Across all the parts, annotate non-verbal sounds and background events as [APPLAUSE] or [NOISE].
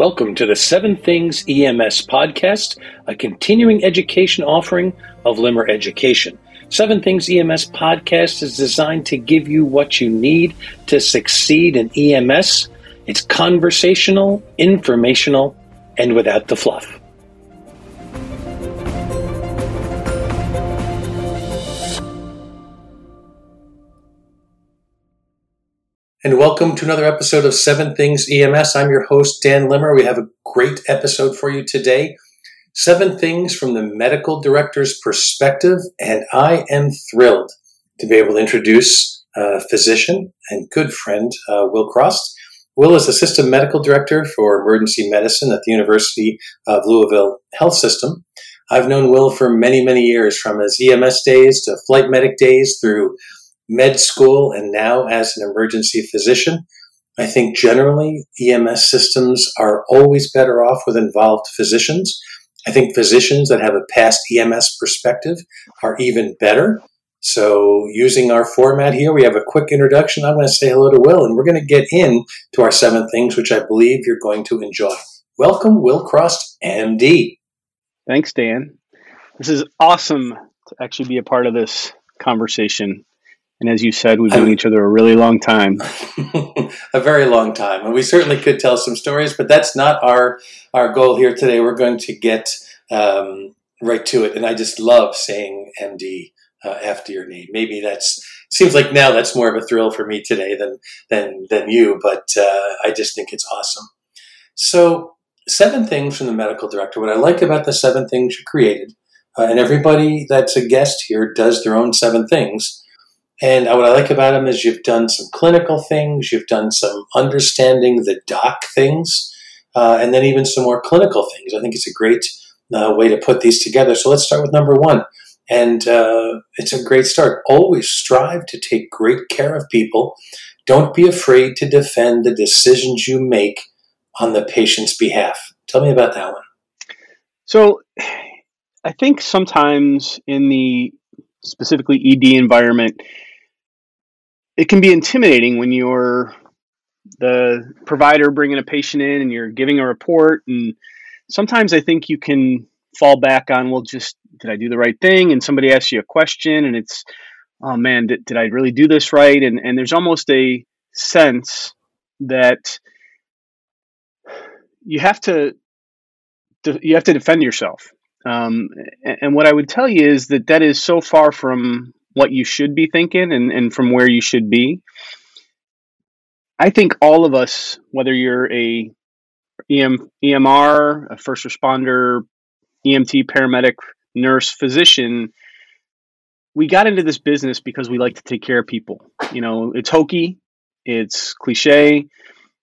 Welcome to the Seven Things EMS podcast, a continuing education offering of Limmer Education. Seven Things EMS podcast is designed to give you what you need to succeed in EMS. It's conversational, informational, and without the fluff. And welcome to another episode of Seven Things EMS. I'm your host, Dan Limmer. We have a great episode for you today. Seven things from the medical director's perspective, and I am thrilled to be able to introduce a physician and good friend, uh, Will Cross. Will is assistant medical director for emergency medicine at the University of Louisville Health System. I've known Will for many, many years, from his EMS days to flight medic days through med school and now as an emergency physician. I think generally EMS systems are always better off with involved physicians. I think physicians that have a past EMS perspective are even better. So, using our format here, we have a quick introduction. I'm going to say hello to Will, and we're going to get in to our seven things, which I believe you're going to enjoy. Welcome, Will Cross, MD. Thanks, Dan. This is awesome to actually be a part of this conversation. And as you said, we've known each other a really long time. [LAUGHS] a very long time. And we certainly could tell some stories, but that's not our, our goal here today. We're going to get um, right to it. And I just love saying MD uh, after your name. Maybe that's seems like now that's more of a thrill for me today than than than you, but uh, I just think it's awesome. So, seven things from the medical director. What I like about the seven things you created, uh, and everybody that's a guest here does their own seven things and what I like about them is you've done some clinical things, you've done some understanding the doc things, uh, and then even some more clinical things. I think it's a great uh, way to put these together. So let's start with number one. And uh, it's a great start. Always strive to take great care of people. Don't be afraid to defend the decisions you make on the patient's behalf. Tell me about that one. So I think sometimes in the specifically ED environment, it can be intimidating when you're the provider bringing a patient in and you're giving a report and sometimes i think you can fall back on well just did i do the right thing? And somebody asks you a question and it's oh man did, did i really do this right? And and there's almost a sense that you have to you have to defend yourself. Um, and what i would tell you is that that is so far from what you should be thinking and, and from where you should be. I think all of us, whether you're a EM, EMR, a first responder, EMT, paramedic, nurse, physician, we got into this business because we like to take care of people. You know, it's hokey, it's cliche,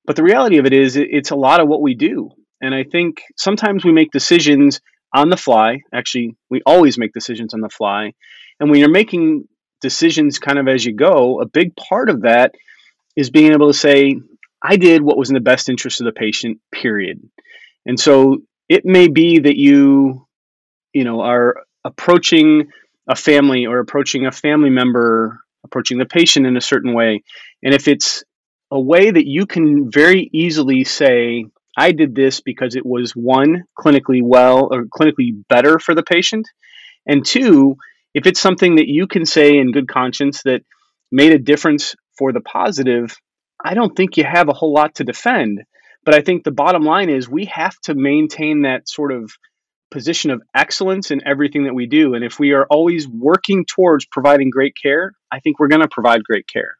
but the reality of it is it's a lot of what we do. And I think sometimes we make decisions on the fly. Actually, we always make decisions on the fly. And when you're making decisions kind of as you go, a big part of that is being able to say, I did what was in the best interest of the patient, period. And so it may be that you, you know, are approaching a family or approaching a family member, approaching the patient in a certain way. And if it's a way that you can very easily say, I did this because it was one, clinically well or clinically better for the patient, and two, if it's something that you can say in good conscience that made a difference for the positive, I don't think you have a whole lot to defend. But I think the bottom line is we have to maintain that sort of position of excellence in everything that we do. And if we are always working towards providing great care, I think we're going to provide great care.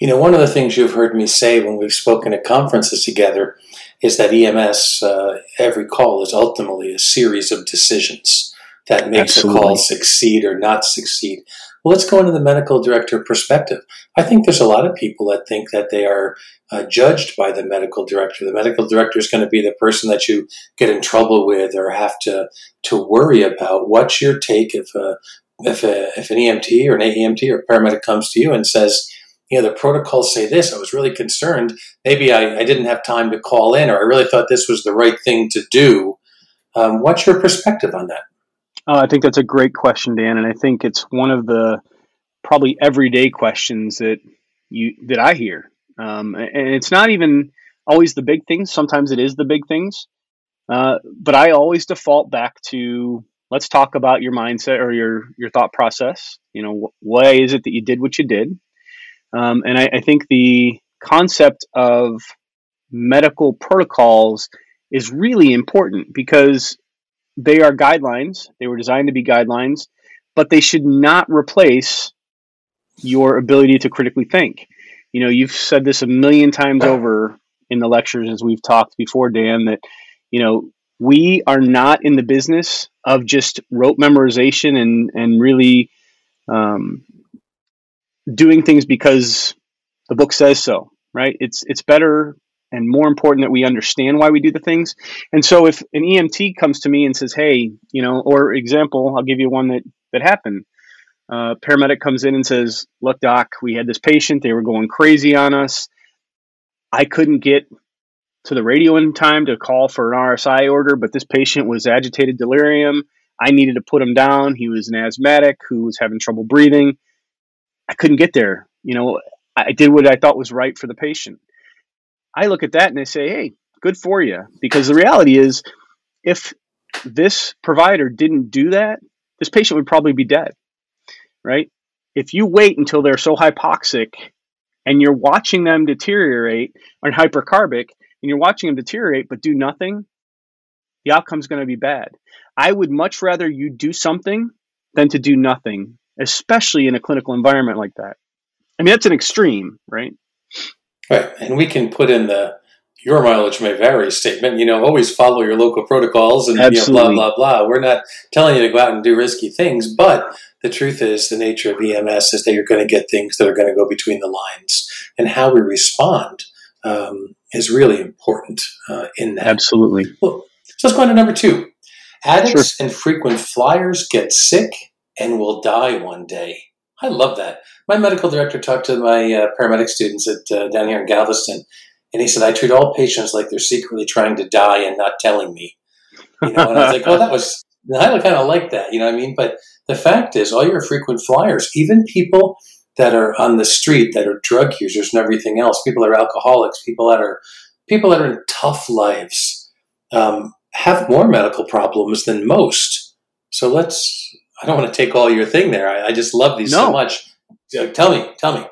You know, one of the things you've heard me say when we've spoken at conferences together is that EMS, uh, every call is ultimately a series of decisions that makes Absolutely. a call succeed or not succeed. Well, let's go into the medical director perspective. I think there's a lot of people that think that they are uh, judged by the medical director. The medical director is going to be the person that you get in trouble with or have to to worry about. What's your take if a, if a, if an EMT or an AEMT or paramedic comes to you and says, you know, the protocols say this. I was really concerned. Maybe I, I didn't have time to call in, or I really thought this was the right thing to do. Um, what's your perspective on that? Oh, I think that's a great question, Dan, and I think it's one of the probably everyday questions that you that I hear. Um, and it's not even always the big things. Sometimes it is the big things. Uh, but I always default back to let's talk about your mindset or your your thought process. You know, wh- why is it that you did what you did? Um, and I, I think the concept of medical protocols is really important because they are guidelines. They were designed to be guidelines, but they should not replace your ability to critically think. You know, you've said this a million times over in the lectures as we've talked before, Dan, that, you know, we are not in the business of just rote memorization and, and really um, doing things because the book says so, right? It's, it's better and more important that we understand why we do the things. And so if an EMT comes to me and says, "Hey, you know," or example, I'll give you one that that happened. Uh, paramedic comes in and says, "Look, doc, we had this patient. They were going crazy on us. I couldn't get to the radio in time to call for an RSI order, but this patient was agitated delirium. I needed to put him down. He was an asthmatic who was having trouble breathing. I couldn't get there. You know, I did what I thought was right for the patient." I look at that and I say, hey, good for you. Because the reality is, if this provider didn't do that, this patient would probably be dead, right? If you wait until they're so hypoxic and you're watching them deteriorate or hypercarbic and you're watching them deteriorate but do nothing, the outcome's going to be bad. I would much rather you do something than to do nothing, especially in a clinical environment like that. I mean, that's an extreme, right? Right. And we can put in the your mileage may vary statement. You know, always follow your local protocols and you know, blah, blah, blah. We're not telling you to go out and do risky things, but the truth is the nature of EMS is that you're going to get things that are going to go between the lines. And how we respond um, is really important uh, in that. Absolutely. Well, so let's go on to number two. Addicts sure. and frequent flyers get sick and will die one day. I love that. My medical director talked to my uh, paramedic students at uh, down here in Galveston, and he said, "I treat all patients like they're secretly trying to die and not telling me." You know, and I was like, "Well, that was." I kind of like that, you know what I mean? But the fact is, all your frequent flyers, even people that are on the street that are drug users and everything else, people that are alcoholics, people that are people that are in tough lives, um, have more medical problems than most. So let's I don't want to take all your thing there. I, I just love these no. so much. Tell me, tell me.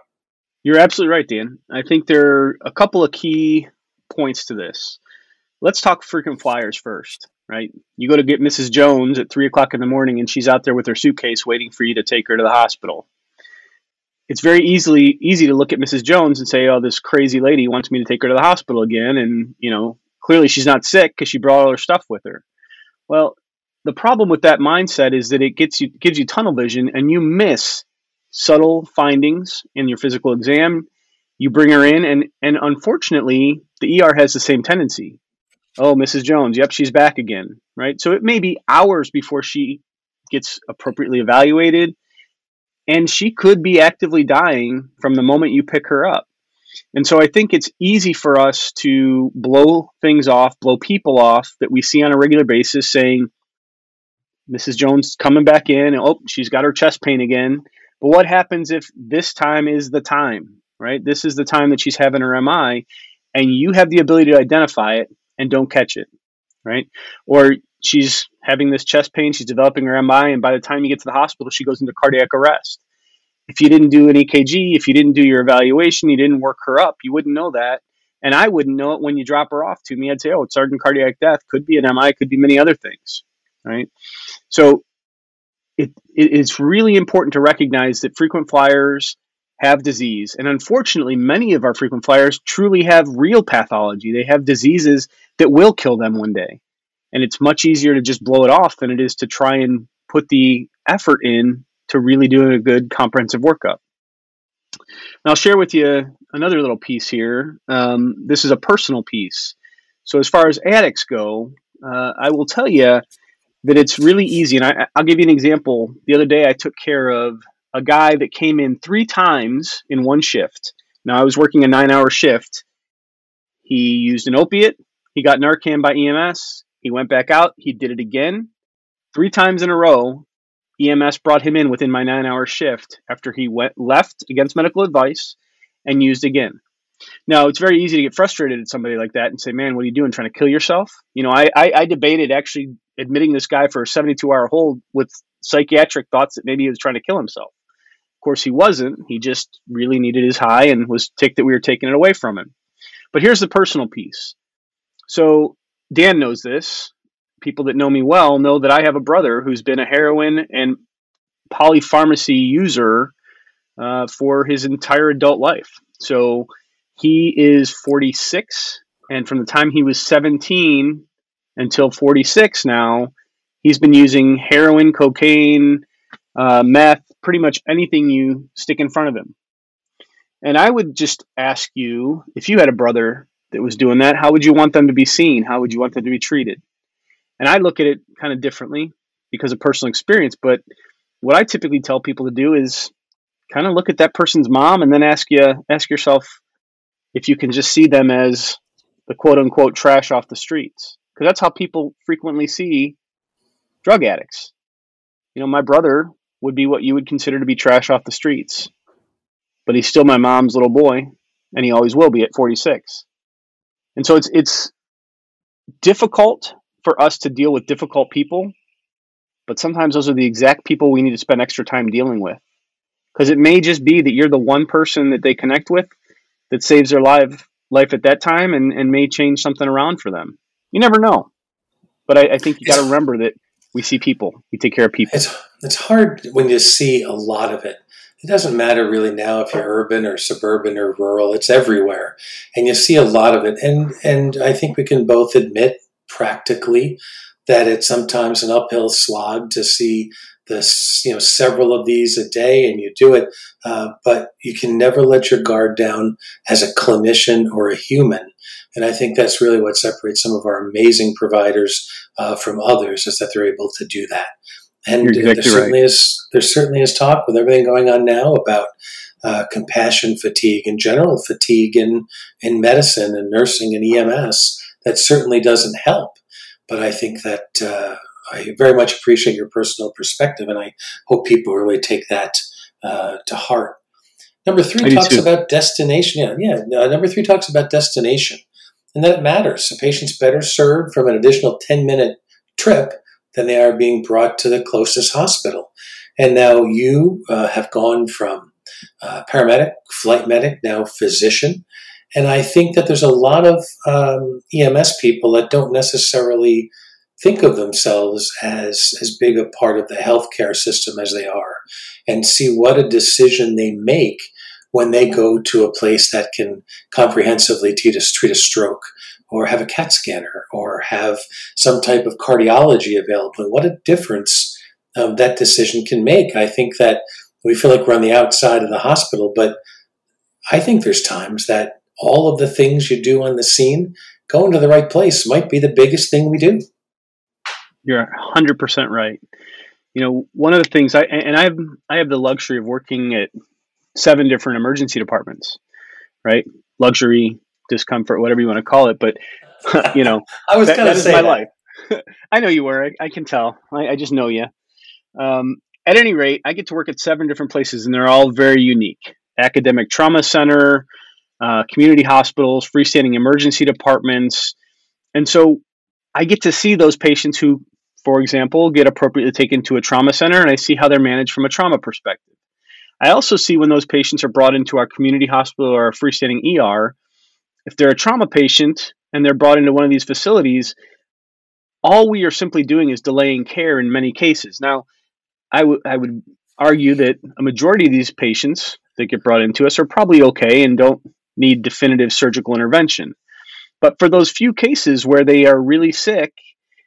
You're absolutely right, Dan. I think there are a couple of key points to this. Let's talk frequent flyers first, right? You go to get Mrs. Jones at three o'clock in the morning, and she's out there with her suitcase waiting for you to take her to the hospital. It's very easily easy to look at Mrs. Jones and say, "Oh, this crazy lady wants me to take her to the hospital again," and you know, clearly she's not sick because she brought all her stuff with her. Well, the problem with that mindset is that it gets you gives you tunnel vision and you miss subtle findings in your physical exam. You bring her in and and unfortunately the ER has the same tendency. Oh, Mrs. Jones, yep, she's back again, right? So it may be hours before she gets appropriately evaluated and she could be actively dying from the moment you pick her up. And so I think it's easy for us to blow things off, blow people off that we see on a regular basis saying, Mrs. Jones coming back in. And, oh, she's got her chest pain again. But what happens if this time is the time, right? This is the time that she's having her MI, and you have the ability to identify it and don't catch it, right? Or she's having this chest pain, she's developing her MI, and by the time you get to the hospital, she goes into cardiac arrest. If you didn't do an EKG, if you didn't do your evaluation, you didn't work her up, you wouldn't know that. And I wouldn't know it when you drop her off to me. I'd say, oh, it's sudden cardiac death. Could be an MI, could be many other things, right? So it, it's really important to recognize that frequent flyers have disease. And unfortunately, many of our frequent flyers truly have real pathology. They have diseases that will kill them one day. And it's much easier to just blow it off than it is to try and put the effort in to really doing a good comprehensive workup. Now, I'll share with you another little piece here. Um, this is a personal piece. So, as far as addicts go, uh, I will tell you that it's really easy. And I, I'll give you an example. The other day, I took care of a guy that came in three times in one shift. Now, I was working a nine hour shift. He used an opiate. He got Narcan by EMS. He went back out. He did it again. Three times in a row, EMS brought him in within my nine hour shift after he went left against medical advice and used again. Now, it's very easy to get frustrated at somebody like that and say, man, what are you doing? Trying to kill yourself? You know, I, I, I debated actually admitting this guy for a 72 hour hold with psychiatric thoughts that maybe he was trying to kill himself. Of course, he wasn't. He just really needed his high and was ticked that we were taking it away from him. But here's the personal piece. So, Dan knows this. People that know me well know that I have a brother who's been a heroin and polypharmacy user uh, for his entire adult life. So, he is 46, and from the time he was 17 until 46 now, he's been using heroin, cocaine, uh, meth, pretty much anything you stick in front of him. And I would just ask you if you had a brother that was doing that, how would you want them to be seen? How would you want them to be treated? And I look at it kind of differently because of personal experience. But what I typically tell people to do is kind of look at that person's mom and then ask you ask yourself if you can just see them as the quote unquote trash off the streets. Because that's how people frequently see drug addicts. You know, my brother would be what you would consider to be trash off the streets, but he's still my mom's little boy, and he always will be at 46. And so it's it's difficult for us to deal with difficult people, but sometimes those are the exact people we need to spend extra time dealing with. Because it may just be that you're the one person that they connect with that saves their life life at that time and, and may change something around for them. You never know. But I, I think you got to remember that we see people, we take care of people. It's, it's hard when you see a lot of it. It doesn't matter really now if you're urban or suburban or rural, it's everywhere. And you see a lot of it. And, and I think we can both admit practically that it's sometimes an uphill slog to see this, you know, several of these a day, and you do it. Uh, but you can never let your guard down as a clinician or a human. And I think that's really what separates some of our amazing providers uh, from others is that they're able to do that. And exactly there certainly right. is there certainly is talk with everything going on now about uh, compassion fatigue and general fatigue in in medicine and nursing and EMS. That certainly doesn't help. But I think that uh, I very much appreciate your personal perspective, and I hope people really take that uh, to heart. Number three talks about destination. Yeah, yeah. Uh, number three talks about destination, and that matters. A patient's better served from an additional ten minute trip than they are being brought to the closest hospital. And now you uh, have gone from uh, paramedic, flight medic, now physician. And I think that there's a lot of um, EMS people that don't necessarily think of themselves as as big a part of the healthcare system as they are and see what a decision they make when they go to a place that can comprehensively treat a, treat a stroke or have a CAT scanner or have some type of cardiology available what a difference um, that decision can make. I think that we feel like we're on the outside of the hospital, but I think there's times that all of the things you do on the scene, going to the right place might be the biggest thing we do. You're 100% right. You know, one of the things I and I have I have the luxury of working at seven different emergency departments, right? Luxury, discomfort, whatever you want to call it, but [LAUGHS] you know, [LAUGHS] I was that, that is my that. life. [LAUGHS] I know you were. I, I can tell. I, I, just know you. Um, at any rate, I get to work at seven different places, and they're all very unique. Academic trauma center, uh, community hospitals, freestanding emergency departments, and so I get to see those patients who for example, get appropriately taken to a trauma center and I see how they're managed from a trauma perspective. I also see when those patients are brought into our community hospital or our freestanding ER, if they're a trauma patient and they're brought into one of these facilities, all we are simply doing is delaying care in many cases. Now, I, would argue that a majority of these patients that get brought into us are probably okay and don't need definitive surgical intervention. But for those few cases where they are really sick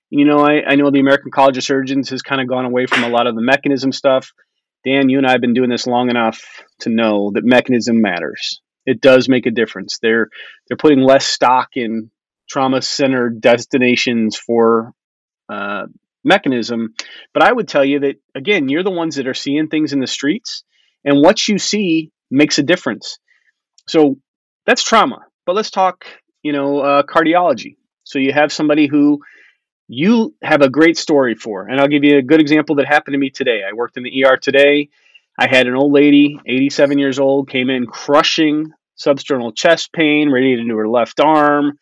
you know, I, I know the American College of Surgeons has kind of gone away from a lot of the mechanism stuff. Dan, you and I have been doing this long enough to know that mechanism matters. It does make a difference. They're they're putting less stock in trauma centered destinations for uh, mechanism, but I would tell you that again, you're the ones that are seeing things in the streets, and what you see makes a difference. So that's trauma. But let's talk, you know, uh, cardiology. So you have somebody who you have a great story for. And I'll give you a good example that happened to me today. I worked in the ER today. I had an old lady, 87 years old, came in crushing substernal chest pain radiating to her left arm,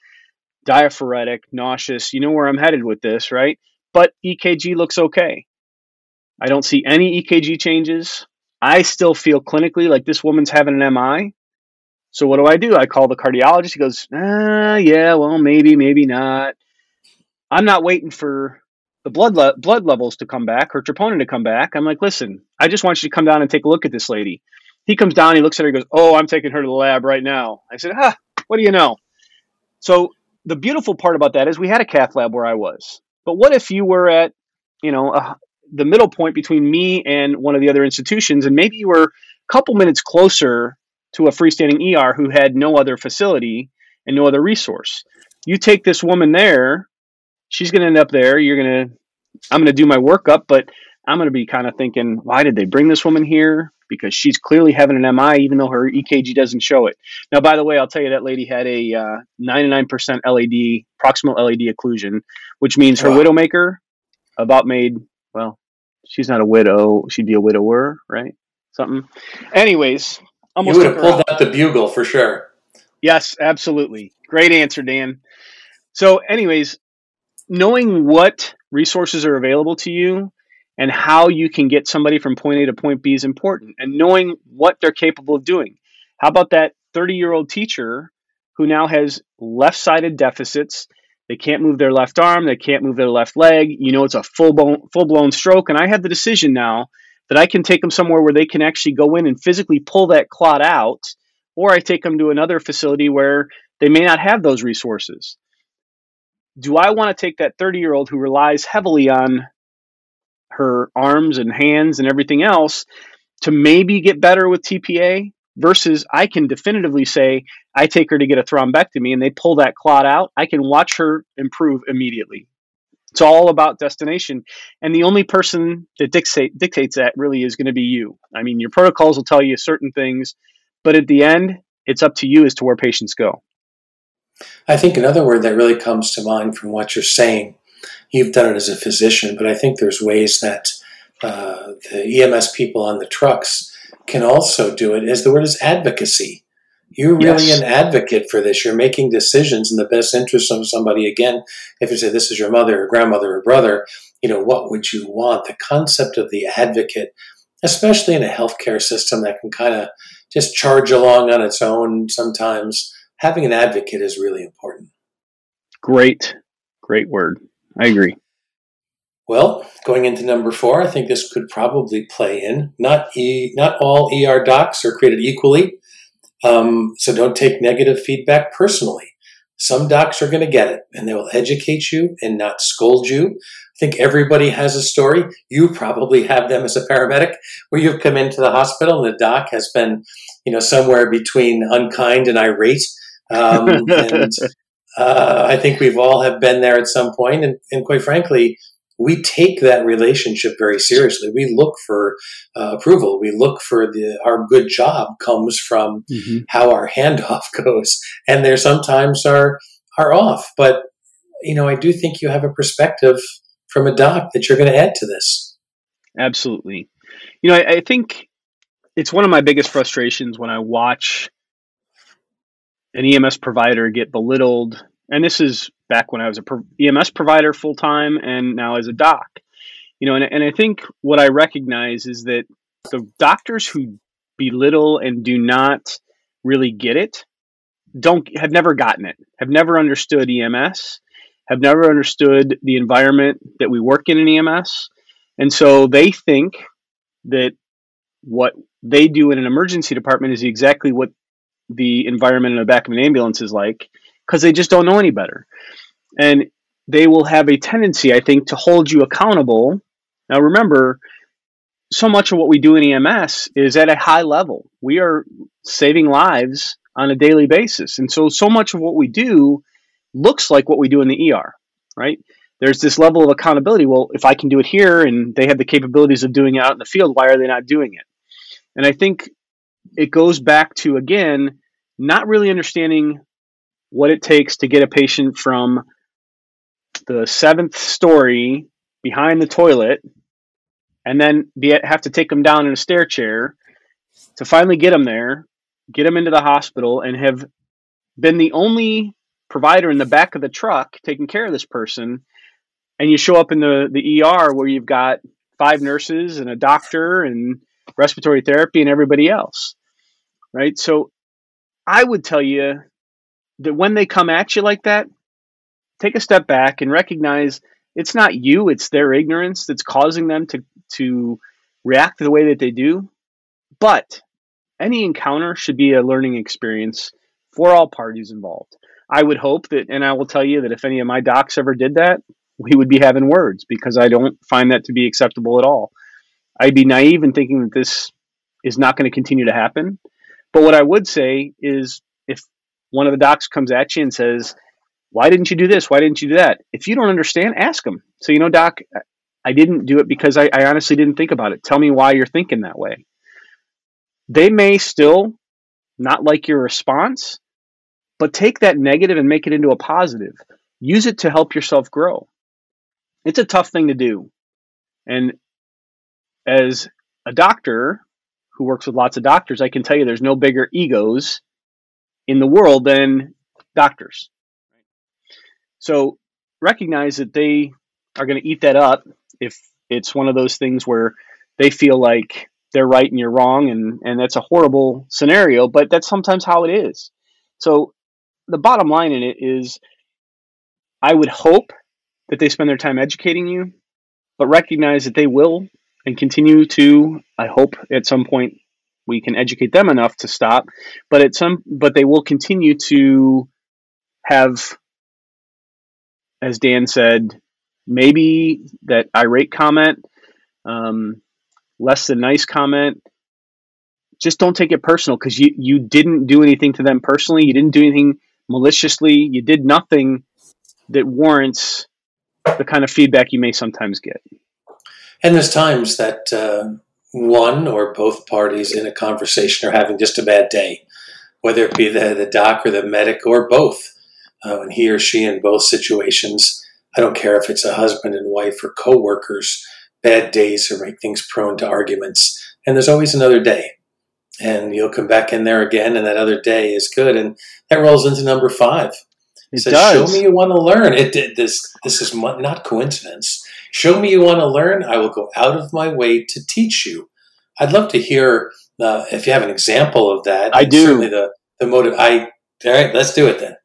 diaphoretic, nauseous. You know where I'm headed with this, right? But EKG looks okay. I don't see any EKG changes. I still feel clinically like this woman's having an MI. So what do I do? I call the cardiologist. He goes, ah, yeah, well, maybe, maybe not. I'm not waiting for the blood le- blood levels to come back or troponin to come back. I'm like, listen, I just want you to come down and take a look at this lady. He comes down, he looks at her, he goes, oh, I'm taking her to the lab right now. I said, ah, what do you know? So the beautiful part about that is we had a cath lab where I was. But what if you were at, you know, a, the middle point between me and one of the other institutions, and maybe you were a couple minutes closer to a freestanding ER who had no other facility and no other resource. You take this woman there, she's going to end up there. You're going to, I'm going to do my workup, but I'm going to be kind of thinking, why did they bring this woman here? Because she's clearly having an MI, even though her EKG doesn't show it. Now, by the way, I'll tell you that lady had a uh, 99% LAD, proximal LAD occlusion, which means her wow. widowmaker about made, well, she's not a widow. She'd be a widower, right? Something. Anyways, almost you would have pulled out the bugle for sure. Yes, absolutely. Great answer, Dan. So, anyways, knowing what resources are available to you and how you can get somebody from point A to point B is important, and knowing what they're capable of doing. How about that 30 year old teacher who now has left sided deficits? They can't move their left arm, they can't move their left leg. You know, it's a full blown, full blown stroke. And I have the decision now that I can take them somewhere where they can actually go in and physically pull that clot out, or I take them to another facility where they may not have those resources do I want to take that 30 year old who relies heavily on her arms and hands and everything else to maybe get better with TPA versus I can definitively say I take her to get a thrombectomy and they pull that clot out. I can watch her improve immediately. It's all about destination. And the only person that dictate, dictates that really is going to be you. I mean, your protocols will tell you certain things, but at the end, it's up to you as to where patients go. I think another word that really comes to mind from what you're saying, you've done it as a physician, but I think there's ways that uh, the EMS people on the trucks can also do it, is the word is advocacy. You're really yes. an advocate for this. You're making decisions in the best interest of somebody. Again, if you say this is your mother or grandmother or brother, you know, what would you want? The concept of the advocate, especially in a healthcare system that can kind of just charge along on its own sometimes having an advocate is really important. Great, great word. I agree. Well, going into number four, I think this could probably play in. Not e, not all ER docs are created equally, um, so don't take negative feedback personally. Some docs are going to get it, and they will educate you and not scold you. I think everybody has a story. You probably have them as a paramedic, where you've come into the hospital and the doc has been, you know, somewhere between unkind and irate um, [LAUGHS] and uh, I think we've all have been there at some point, and, and, quite frankly, we take that relationship very seriously. We look for uh, approval. We look for the our good job comes from mm-hmm. how our [LAUGHS] handoff goes, and there sometimes are are off. But you know, I do think you have a perspective from a doc that you're going to add to this. Absolutely. You know, I, I think it's one of my biggest frustrations when I watch an EMS provider get belittled. And this is back when I was a pro- EMS provider full time and now as a doc. You know, and, and I think what I recognize is that the doctors who belittle and do not really get it don't have never gotten it, have never understood EMS, have never understood the environment that we work in in EMS. And so they think that what they do in an emergency department is exactly what the environment in the back of an ambulance is like because they just don't know any better. And they will have a tendency, I think, to hold you accountable. Now, remember, so much of what we do in EMS is at a high level. We are saving lives on a daily basis. And so, so much of what we do looks like what we do in the ER, right? There's this level of accountability. Well, if I can do it here and they have the capabilities of doing it out in the field, why are they not doing it? And I think it goes back to again not really understanding what it takes to get a patient from the seventh story behind the toilet and then be have to take them down in a stair chair to finally get them there get them into the hospital, and have been the only provider in the back of the truck taking care of this person, and you show up in the, the ER where you've got five nurses and a doctor and respiratory therapy and everybody else, right? So I would tell you that when they come at you like that, take a step back and recognize it's not you, it's their ignorance that's causing them to, to react the way that they do. But any encounter should be a learning experience for all parties involved. I would hope that, and I will tell you that if any of my docs ever did that, we would be having words because I don't find that to be acceptable at all. I'd be naive in thinking that this is not going to continue to happen. But what I would say is if one of the docs comes at you and says, Why didn't you do this? Why didn't you do that? If you don't understand, ask them. So, you know, doc, I didn't do it because I, I honestly didn't think about it. Tell me why you're thinking that way. They may still not like your response, but take that negative and make it into a positive. Use it to help yourself grow. It's a tough thing to do. And as a doctor who works with lots of doctors, I can tell you there's no bigger egos in the world than doctors. So recognize that they are going to eat that up if it's one of those things where they feel like they're right and you're wrong and and that's a horrible scenario but that's sometimes how it is so the bottom line in it is i would hope that they spend their time educating you but recognize that they will and continue to i hope at some point we can educate them enough to stop. But at some but they will continue to have as dan said maybe that irate comment um, less than nice comment. Just don't take it personal because you you didn't do anything to them personally. You didn't do anything maliciously. You did nothing that warrants the kind of feedback you may sometimes get and there's times that uh, one or both parties in a conversation are having just a bad day whether it be the, the doc or the medic or both uh, and he or she in both situations i don't care if it's a husband and wife or co-workers bad days or make things prone to arguments. And there's always another day. And you'll come back in there again, and that other day is good. And that rolls into number five. It says, does. Show me you want to learn. It, it, this this is not coincidence. Show me you want to learn. I will go out of my way to teach you. I'd love to hear uh, if you have an example of that. I do. Certainly the the motive. I all right. Let's do it then.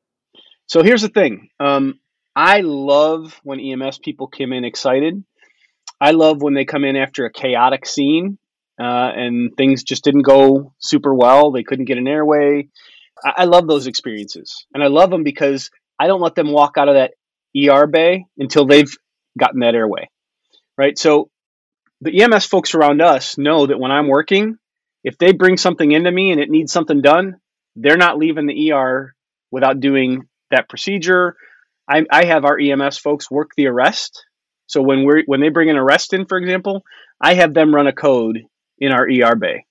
So here's the thing. Um, I love when EMS people come in excited I love when they come in after a chaotic scene uh, and things just didn't go super well. They couldn't get an airway. I, I love those experiences, and I love them because I don't let them walk out of that ER bay until they've gotten that airway. Right. So the EMS folks around us know that when I'm working, if they bring something into me and it needs something done, they're not leaving the ER without doing that procedure. I, I have our EMS folks work the arrest so when we when they bring an arrest in, for example, I have them run a code in our ER bay.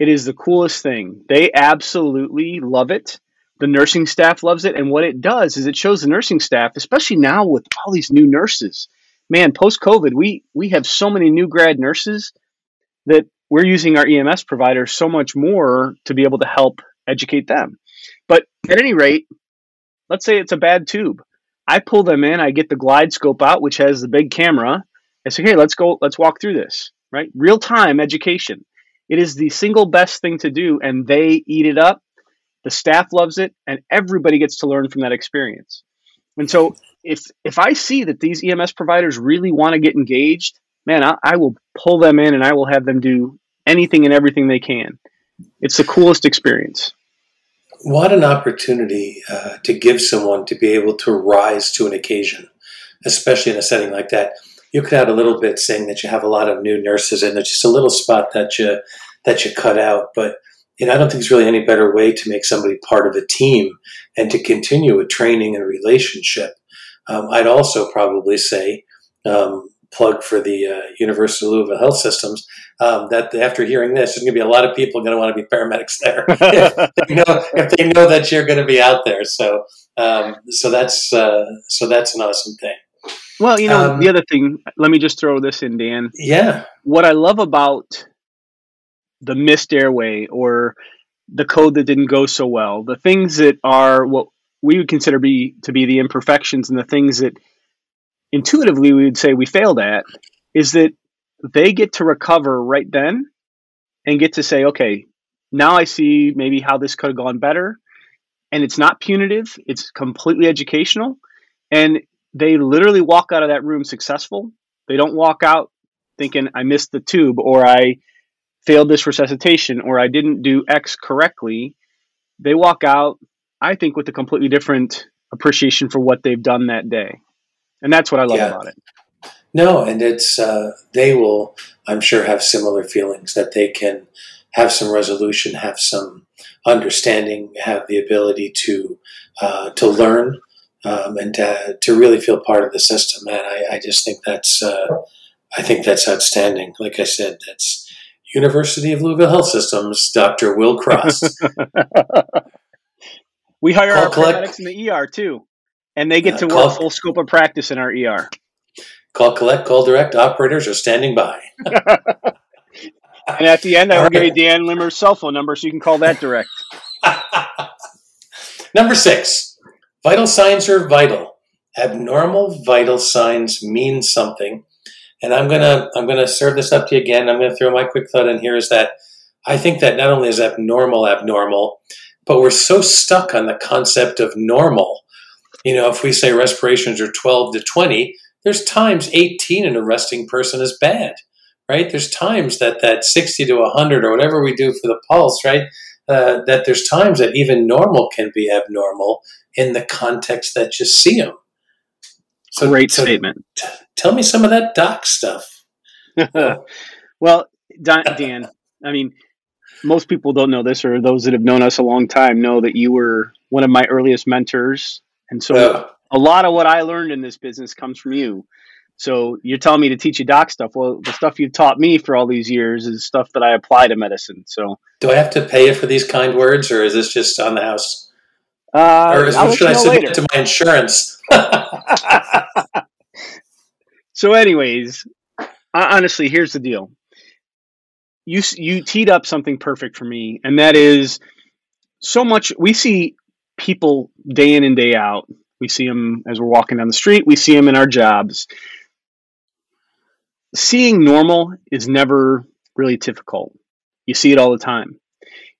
It is the coolest thing. They absolutely love it. The nursing staff loves it, and what it does is it shows the nursing staff, especially now with all these new nurses. Man, post COVID, we we have so many new grad nurses that we're using our EMS providers so much more to be able to help educate them. But at any rate, let's say it's a bad tube. I pull them in, I get the GlideScope out, which has the big camera. I say, hey, let's go, let's walk through this, right? Real time education. It is the single best thing to do, and they eat it up. The staff loves it, and everybody gets to learn from that experience. And so, if if I see that these EMS providers really want to get engaged, man, I, I will pull them in and I will have them do anything and everything they can. It's the coolest experience what an opportunity uh, to give someone to be able to rise to an occasion, especially in a setting like that. You could add a little bit saying that you have a lot of new nurses and there's just a little spot that you that you cut out. But know, I don't think there's really any better way to make somebody part of a team and to continue a training and relationship. Um, I'd also probably say um, plug for the uh, University of Louisville Health Systems. Um, that after hearing this, there's going to be a lot of people going to want to be paramedics there [LAUGHS] if, they know, if they know that you're going to be out there. So, um, so that's uh, so that's an awesome thing. Well, you know, um, the other thing. Let me just throw this in, Dan. Yeah. What I love about the missed airway or the code that didn't go so well, the things that are what we would consider be to be the imperfections and the things that intuitively we would say we failed at is that they get to recover right then and get to say, okay, now I see maybe how this could have gone better. And it's not punitive, it's completely educational. And they literally walk out of that room successful. They don't walk out thinking, I missed the tube or I failed this resuscitation or I didn't do X correctly. They walk out, I think, with a completely different appreciation for what they've done that day. And that's what I love yeah. about it. No, and it's uh, they will, I'm sure, have similar feelings that they can have some resolution, have some understanding, have the ability to uh, to learn, um, and to, to really feel part of the system. And I, I just think that's uh, I think that's outstanding. Like I said, that's University of Louisville Health Systems, Dr. Will Cross. [LAUGHS] we hire call, our collect, paramedics in the ER too, and they get uh, to work call, full scope of practice in our ER. Call collect, call direct. Operators are standing by. [LAUGHS] [LAUGHS] and at the end, I will give you Dan Limmer's cell phone number so you can call that direct. number six, vital signs are vital. Abnormal vital signs mean something. And I'm gonna I'm gonna serve this up to you again. I'm gonna throw my quick thought in here is that I think that not only is abnormal abnormal, but we're so stuck on the concept of normal. You know, if we say respirations are 12 to 20, there's times 18 in a resting person is bad, right? There's times that that 60 to 100 or whatever we do for the pulse, right? Uh, that there's times that even normal can be abnormal in the context that you see them. So, Great so statement. Tell me some of that doc stuff. [LAUGHS] well, Dan, I mean, most people don't know this, or those that have known us a long time know that you were one of my earliest mentors. And so oh. a lot of what I learned in this business comes from you. So you're telling me to teach you doc stuff. Well, the stuff you've taught me for all these years is stuff that I apply to medicine. So do I have to pay you for these kind words, or is this just on the house? Uh, or is, should I submit it to my insurance? [LAUGHS] [LAUGHS] so, anyways, honestly, here's the deal. You you teed up something perfect for me, and that is so much. We see people day in and day out. We see them as we're walking down the street. We see them in our jobs. Seeing normal is never really difficult. You see it all the time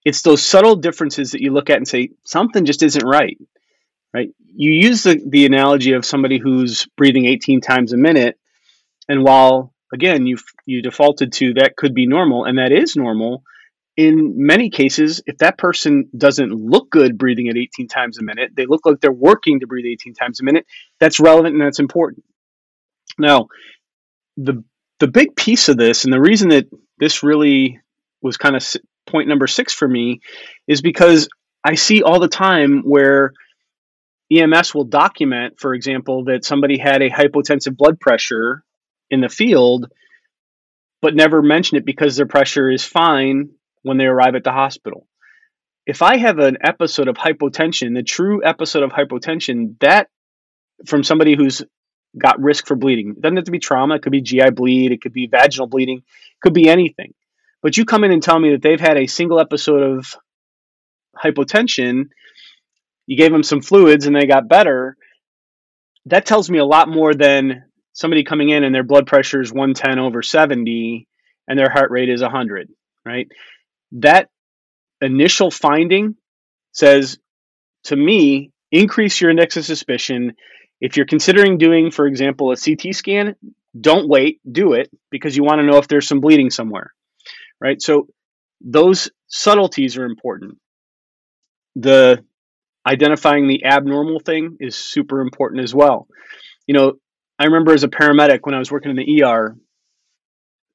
it's those subtle differences that you look at and say something just isn't right right you use the, the analogy of somebody who's breathing 18 times a minute and while again you you defaulted to that could be normal and that is normal in many cases if that person doesn't look good breathing at 18 times a minute they look like they're working to breathe 18 times a minute that's relevant and that's important. Now the the big piece of this and the reason that this really was kind of point number six for me is because I see all the time where EMS will document, for example, that somebody had a hypotensive blood pressure in the field, but never mention it because their pressure is fine when they arrive at the hospital. If I have an episode of hypotension, the true episode of hypotension, that from somebody who's got risk for bleeding, it doesn't have to be trauma, it could be GI bleed, it could be vaginal bleeding, it could be anything. But you come in and tell me that they've had a single episode of hypotension, you gave them some fluids and they got better. That tells me a lot more than somebody coming in and their blood pressure is 110 over 70 and their heart rate is 100, right? That initial finding says to me, increase your index of suspicion. If you're considering doing, for example, a CT scan, don't wait, do it because you want to know if there's some bleeding somewhere right? So those subtleties are important. The identifying the abnormal thing is super important as well. You know, I remember as a paramedic when I was working in the ER,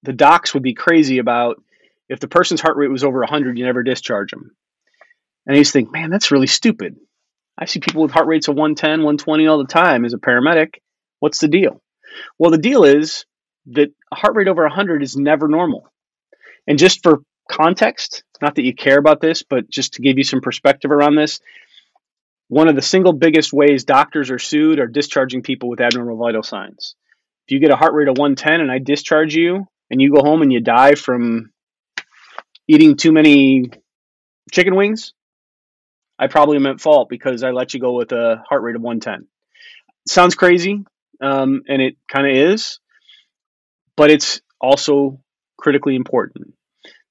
the docs would be crazy about if the person's heart rate was over 100, you never discharge them. And I used to think, man, that's really stupid. I see people with heart rates of 110, 120 all the time as a paramedic. What's the deal? Well, the deal is that a heart rate over 100 is never normal. And just for context, not that you care about this, but just to give you some perspective around this, one of the single biggest ways doctors are sued are discharging people with abnormal vital signs. If you get a heart rate of 110 and I discharge you and you go home and you die from eating too many chicken wings, I probably am at fault because I let you go with a heart rate of 110. Sounds crazy, um, and it kind of is, but it's also critically important.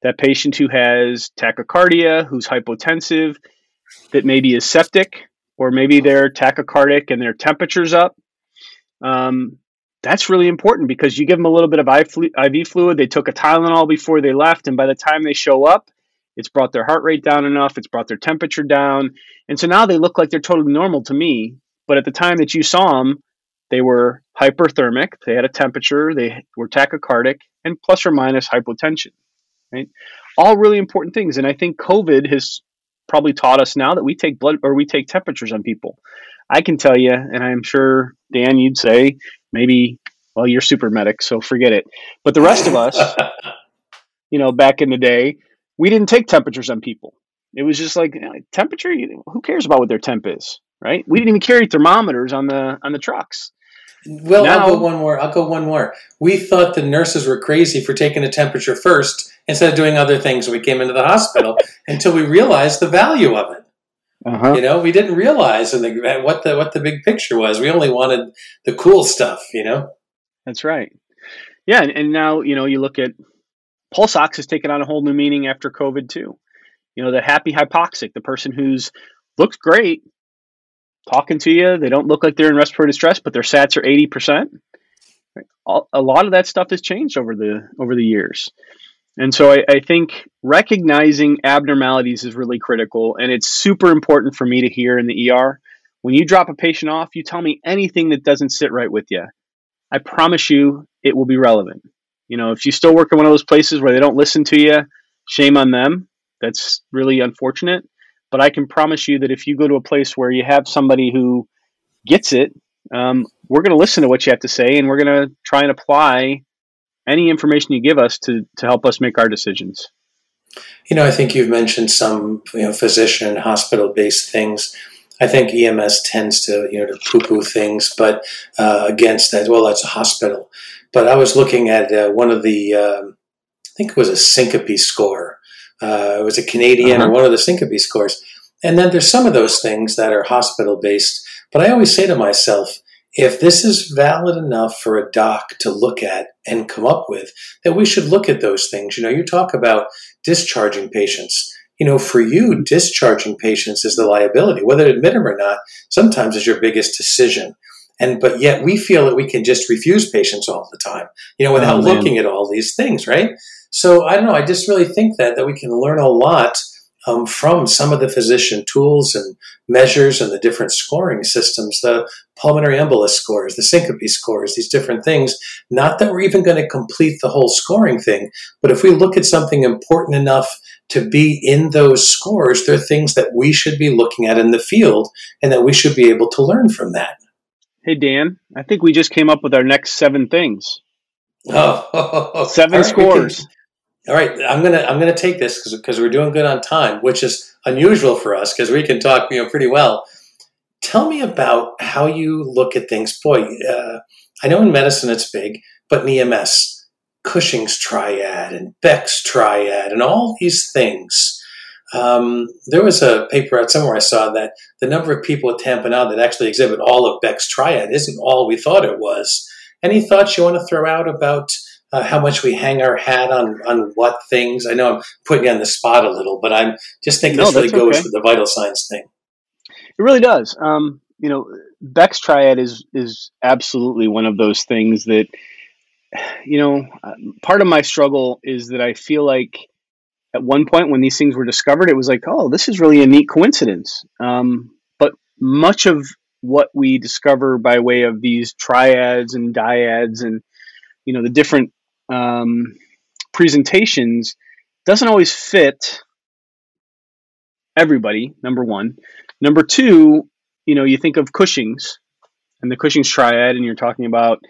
That patient who has tachycardia, who's hypotensive, that maybe is septic, or maybe they're tachycardic and their temperature's up. Um, that's really important because you give them a little bit of IV fluid. They took a Tylenol before they left, and by the time they show up, it's brought their heart rate down enough, it's brought their temperature down. And so now they look like they're totally normal to me. But at the time that you saw them, they were hyperthermic, they had a temperature, they were tachycardic, and plus or minus hypotension. Right? All really important things. And I think COVID has probably taught us now that we take blood or we take temperatures on people. I can tell you, and I'm sure Dan, you'd say maybe, well, you're super medic, so forget it. But the rest of us, [LAUGHS] you know, back in the day, we didn't take temperatures on people. It was just like you know, temperature. Who cares about what their temp is, right? We didn't even carry thermometers on the on the trucks. Well, now, I'll go one more. I'll go one more. We thought the nurses were crazy for taking a temperature first instead of doing other things when we came into the hospital [LAUGHS] until we realized the value of it. Uh-huh. You know, we didn't realize the, what the what the big picture was. We only wanted the cool stuff. You know. That's right. Yeah, and, and now you know you look at pulse ox has taken on a whole new meaning after COVID too. You know, the happy hypoxic, the person who's looks great, talking to you, they don't look like they're in respiratory distress, but their SATs are eighty percent. A lot of that stuff has changed over the over the years. And so I, I, think recognizing abnormalities is really critical, and it's super important for me to hear in the ER. When you drop a patient off, you tell me anything that doesn't sit right with you. I promise you it will be relevant. You know, if you still work in one of those places where they don't listen to you, shame on them. That's really unfortunate. But I can promise you that if you go to a place where you have somebody who gets it, um, we're going to listen to what you have to say and we're going to try and apply any information you give us to, to help us make our decisions. You know, I think you've mentioned some you know physician hospital based things. I think EMS tends to you know to poo poo things, but uh, against that, well, that's a hospital. But I was looking at uh, one of the, um, I think it was a syncope score. Uh, it was a Canadian uh-huh. or one of the syncope scores. And then there's some of those things that are hospital based. But I always say to myself, if this is valid enough for a doc to look at and come up with, then we should look at those things. You know, you talk about discharging patients. You know, for you, discharging patients is the liability. Whether to admit them or not, sometimes is your biggest decision and but yet we feel that we can just refuse patients all the time you know without oh, looking at all these things right so i don't know i just really think that that we can learn a lot um, from some of the physician tools and measures and the different scoring systems the pulmonary embolus scores the syncope scores these different things not that we're even going to complete the whole scoring thing but if we look at something important enough to be in those scores they're things that we should be looking at in the field and that we should be able to learn from that Hey Dan, I think we just came up with our next seven things. Oh, [LAUGHS] seven scores. All right, I'm gonna I'm gonna take this because we're doing good on time, which is unusual for us because we can talk you know pretty well. Tell me about how you look at things. Boy, uh, I know in medicine it's big, but in EMS, Cushing's triad and Beck's triad and all these things um, there was a paper out somewhere I saw that the number of people at Tampa that actually exhibit all of Beck's triad isn't all we thought it was. Any thoughts you want to throw out about uh, how much we hang our hat on on what things? I know I'm putting you on the spot a little, but I'm just thinking no, this really goes okay. with the vital signs thing. It really does. Um, you know, Beck's triad is is absolutely one of those things that you know. Uh, part of my struggle is that I feel like at one point when these things were discovered, it was like, oh, this is really a neat coincidence. Um, but much of what we discover by way of these triads and dyads and you know the different um, presentations doesn't always fit everybody. Number one, number two, you know, you think of Cushing's and the Cushing's triad, and you're talking about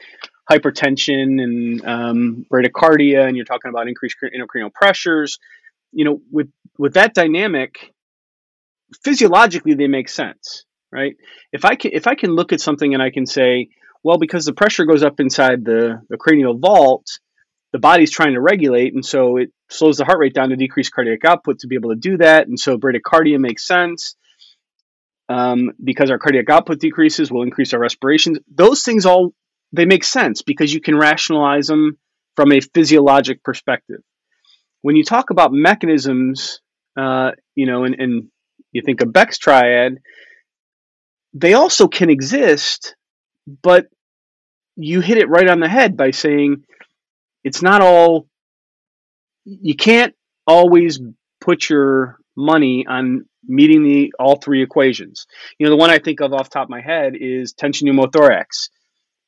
hypertension and um, bradycardia, and you're talking about increased intracranial pressures you know, with with that dynamic, physiologically they make sense, right? If I can if I can look at something and I can say, well, because the pressure goes up inside the, the cranial vault, the body's trying to regulate, and so it slows the heart rate down to decrease cardiac output to be able to do that. And so bradycardia makes sense. Um, because our cardiac output decreases, we'll increase our respirations. Those things all they make sense because you can rationalize them from a physiologic perspective. When you talk about mechanisms, uh, you know, and, and you think of Beck's triad, they also can exist, but you hit it right on the head by saying it's not all you can't always put your money on meeting the all three equations. You know, the one I think of off top of my head is tension pneumothorax.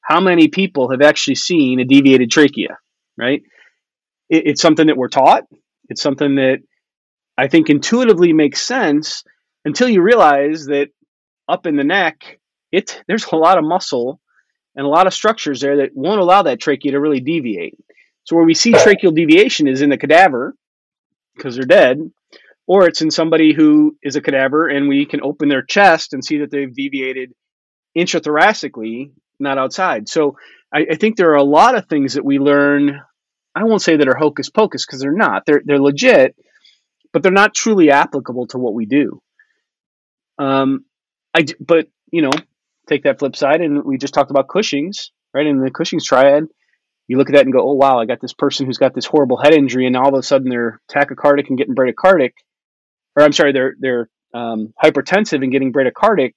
How many people have actually seen a deviated trachea, right? It, it's something that we're taught. It's something that I think intuitively makes sense until you realize that up in the neck, it there's a lot of muscle and a lot of structures there that won't allow that trachea to really deviate. So where we see tracheal deviation is in the cadaver because they're dead, or it's in somebody who is a cadaver and we can open their chest and see that they've deviated intrathoracically, not outside. So I, I think there are a lot of things that we learn. I won't say that are hocus pocus because they're not. They're they're legit, but they're not truly applicable to what we do. Um, I but you know take that flip side, and we just talked about Cushing's, right? In the Cushing's triad, you look at that and go, oh, wow, I got this person who's got this horrible head injury, and all of a sudden they're tachycardic and getting bradycardic, or I'm sorry, they're they're um, hypertensive and getting bradycardic.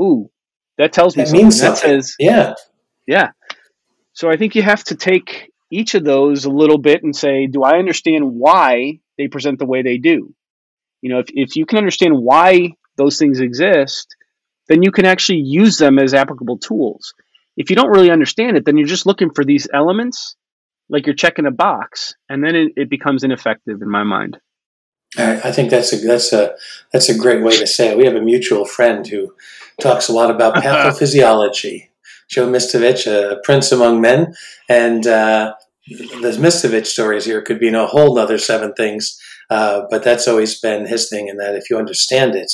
Ooh, that tells me that something. Means that says, yeah, yeah. So I think you have to take each of those a little bit and say, do I understand why they present the way they do? You know, if, if you can understand why those things exist, then you can actually use them as applicable tools. If you don't really understand it, then you're just looking for these elements, like you're checking a box, and then it, it becomes ineffective in my mind. I think that's a that's a that's a great way to say it. We have a mutual friend who talks a lot about [LAUGHS] pathophysiology. Joe Mistovich, a prince among men, and uh, the Mistovich stories here could be in a whole other seven things. Uh, but that's always been his thing, in that if you understand it,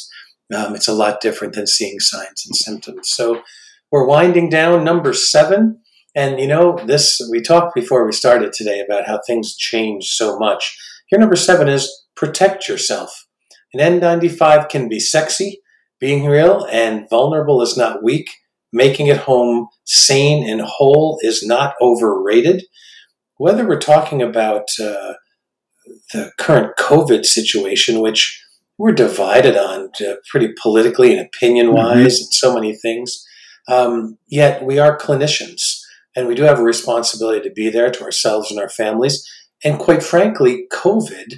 um, it's a lot different than seeing signs and symptoms. So we're winding down number seven. And you know, this we talked before we started today about how things change so much. Here, number seven is protect yourself. An N95 can be sexy, being real and vulnerable is not weak. Making it home sane and whole is not overrated. Whether we're talking about uh, the current COVID situation, which we're divided on uh, pretty politically and opinion wise mm-hmm. and so many things. Um, yet we are clinicians and we do have a responsibility to be there to ourselves and our families. And quite frankly, COVID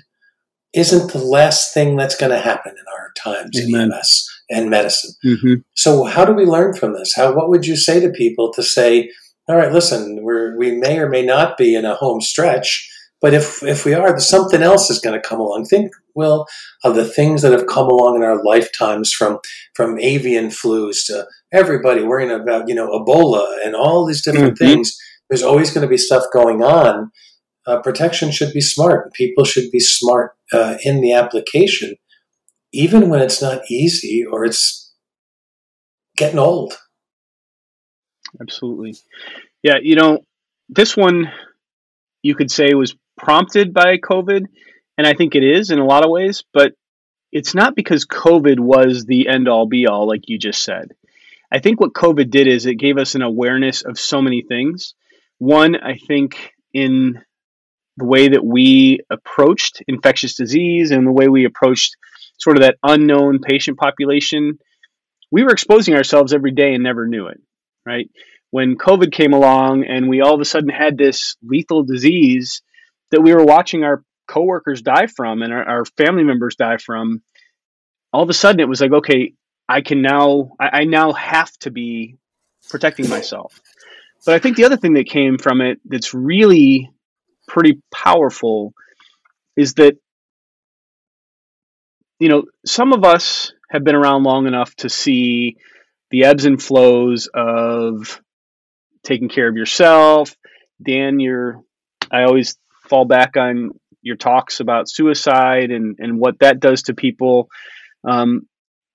isn't the last thing that's going to happen in our times Amen. in EMS and medicine. Mm-hmm. So, how do we learn from this? How what would you say to people to say, all right, listen, we're, we may or may not be in a home stretch, but if if we are, something else is going to come along. Think well of the things that have come along in our lifetimes, from from avian flus to everybody worrying about you know Ebola and all these different mm-hmm. things. There's always going to be stuff going on. Uh, protection should be smart. People should be smart uh, in the application, even when it's not easy or it's getting old. Absolutely. Yeah, you know, this one you could say was prompted by COVID, and I think it is in a lot of ways, but it's not because COVID was the end all be all, like you just said. I think what COVID did is it gave us an awareness of so many things. One, I think, in the way that we approached infectious disease and the way we approached sort of that unknown patient population, we were exposing ourselves every day and never knew it, right? When COVID came along and we all of a sudden had this lethal disease that we were watching our coworkers die from and our, our family members die from, all of a sudden it was like, okay, I can now, I, I now have to be protecting myself. But I think the other thing that came from it that's really pretty powerful is that, you know, some of us have been around long enough to see the ebbs and flows of taking care of yourself. Dan, you're, I always fall back on your talks about suicide and, and what that does to people um,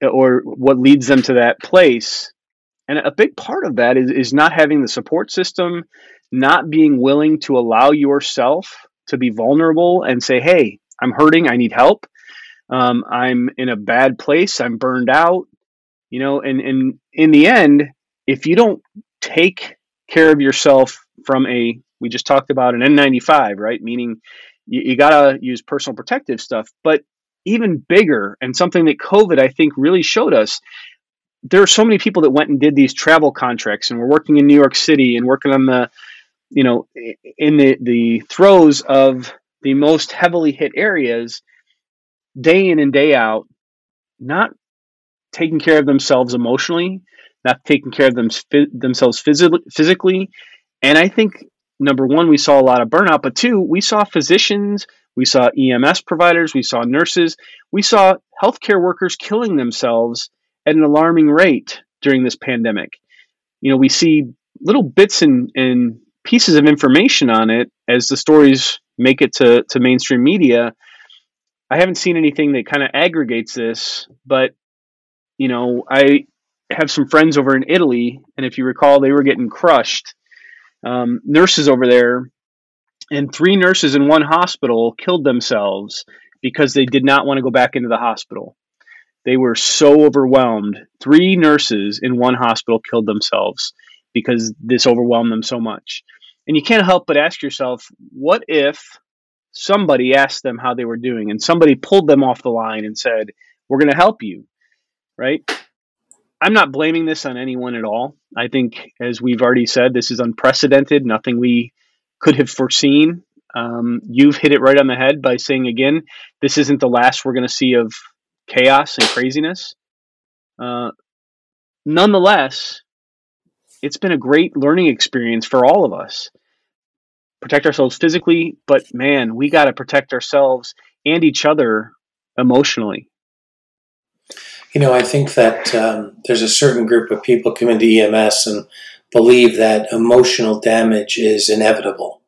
or what leads them to that place. And a big part of that is, is not having the support system, not being willing to allow yourself to be vulnerable and say, hey, I'm hurting, I need help. Um, I'm in a bad place, I'm burned out, you know, and, and in the end, if you don't take care of yourself from a, we just talked about an N95, right? Meaning you, you got to use personal protective stuff, but even bigger and something that COVID, I think, really showed us there are so many people that went and did these travel contracts and were working in New York City and working on the, you know, in the, the throes of the most heavily hit areas day in and day out, not taking care of themselves emotionally, not taking care of them, themselves physically. And I think number one, we saw a lot of burnout, but two, we saw physicians, we saw EMS providers, we saw nurses, we saw healthcare workers killing themselves at an alarming rate during this pandemic. You know, we see little bits and, and pieces of information on it as the stories make it to, to mainstream media. I haven't seen anything that kind of aggregates this, but you know, I have some friends over in Italy, and if you recall, they were getting crushed. Um, nurses over there, and three nurses in one hospital killed themselves because they did not want to go back into the hospital. They were so overwhelmed. Three nurses in one hospital killed themselves because this overwhelmed them so much. And you can't help but ask yourself, what if somebody asked them how they were doing and somebody pulled them off the line and said, We're going to help you, right? I'm not blaming this on anyone at all. I think, as we've already said, this is unprecedented, nothing we could have foreseen. Um, you've hit it right on the head by saying again, this isn't the last we're going to see of chaos and craziness. Uh, nonetheless, it's been a great learning experience for all of us. Protect ourselves physically, but man, we got to protect ourselves and each other emotionally. You know, I think that um, there's a certain group of people come into EMS and believe that emotional damage is inevitable.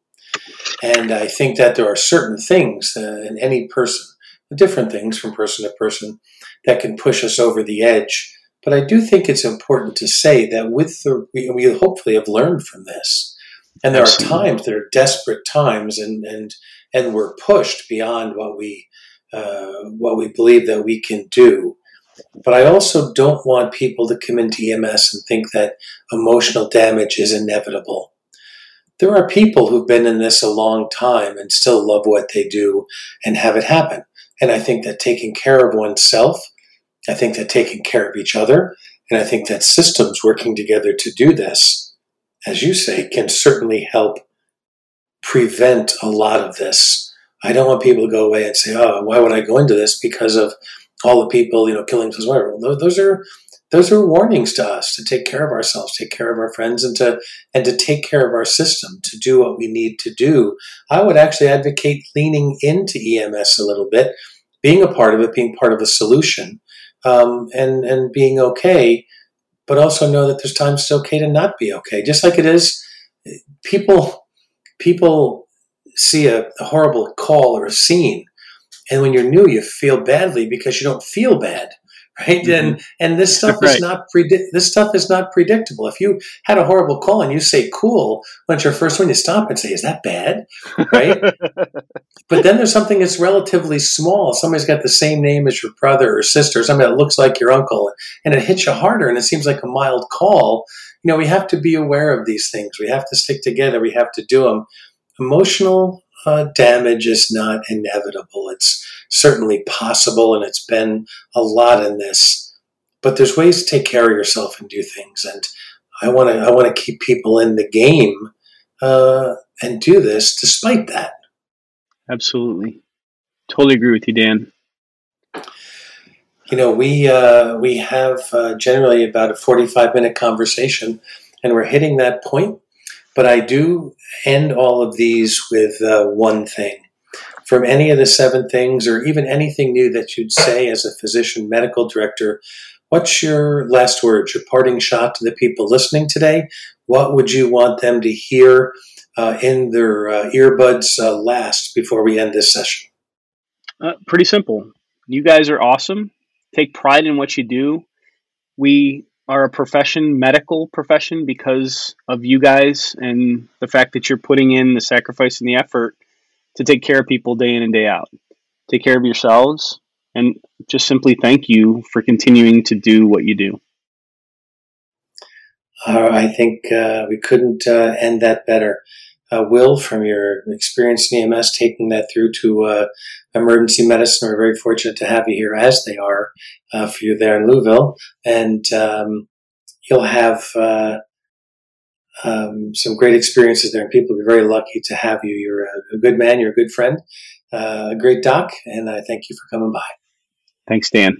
And I think that there are certain things uh, in any person different things from person to person that can push us over the edge. But I do think it's important to say that with the, we, we hopefully have learned from this. And there Absolutely. are times, there are desperate times, and, and, and we're pushed beyond what we, uh, what we believe that we can do. But I also don't want people to come into EMS and think that emotional damage is inevitable. There are people who've been in this a long time and still love what they do and have it happen. And I think that taking care of oneself, I think that taking care of each other, and I think that systems working together to do this, as you say, can certainly help prevent a lot of this. I don't want people to go away and say, "Oh, why would I go into this?" Because of all the people, you know, killing themselves. Whatever. Those are those are warnings to us to take care of ourselves, take care of our friends, and to and to take care of our system to do what we need to do. I would actually advocate leaning into EMS a little bit being a part of it, being part of a solution, um, and and being okay, but also know that there's times it's okay to not be okay. Just like it is, people people see a, a horrible call or a scene, and when you're new, you feel badly because you don't feel bad right? Mm-hmm. And and this stuff right. is not predi- this stuff is not predictable. If you had a horrible call and you say "cool" when it's your first one, you stop and say, "Is that bad?" Right? [LAUGHS] but then there's something that's relatively small. Somebody's got the same name as your brother or sister, or somebody that looks like your uncle, and it hits you harder, and it seems like a mild call. You know, we have to be aware of these things. We have to stick together. We have to do them. Emotional uh, damage is not inevitable. It's certainly possible, and it's been a lot in this. But there's ways to take care of yourself and do things, and I want to I want to keep people in the game uh, and do this despite that. Absolutely, totally agree with you, Dan. You know, we uh, we have uh, generally about a forty-five minute conversation, and we're hitting that point. But I do end all of these with uh, one thing. From any of the seven things, or even anything new that you'd say as a physician medical director, what's your last words, your parting shot to the people listening today? What would you want them to hear uh, in their uh, earbuds uh, last before we end this session? Uh, pretty simple. You guys are awesome. Take pride in what you do. We are a profession, medical profession, because of you guys and the fact that you're putting in the sacrifice and the effort to take care of people day in and day out. Take care of yourselves and just simply thank you for continuing to do what you do. Uh, I think uh, we couldn't uh, end that better. Uh, Will, from your experience in EMS, taking that through to uh, emergency medicine, we're very fortunate to have you here, as they are uh, for you there in Louisville. And um, you'll have um, some great experiences there, and people will be very lucky to have you. You're a, a good man, you're a good friend, a great doc, and I thank you for coming by. Thanks, Dan.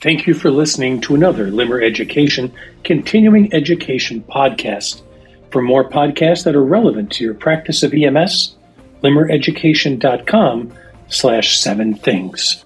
Thank you for listening to another Limmer Education Continuing Education podcast. For more podcasts that are relevant to your practice of EMS, limmereducation.com slash seven things.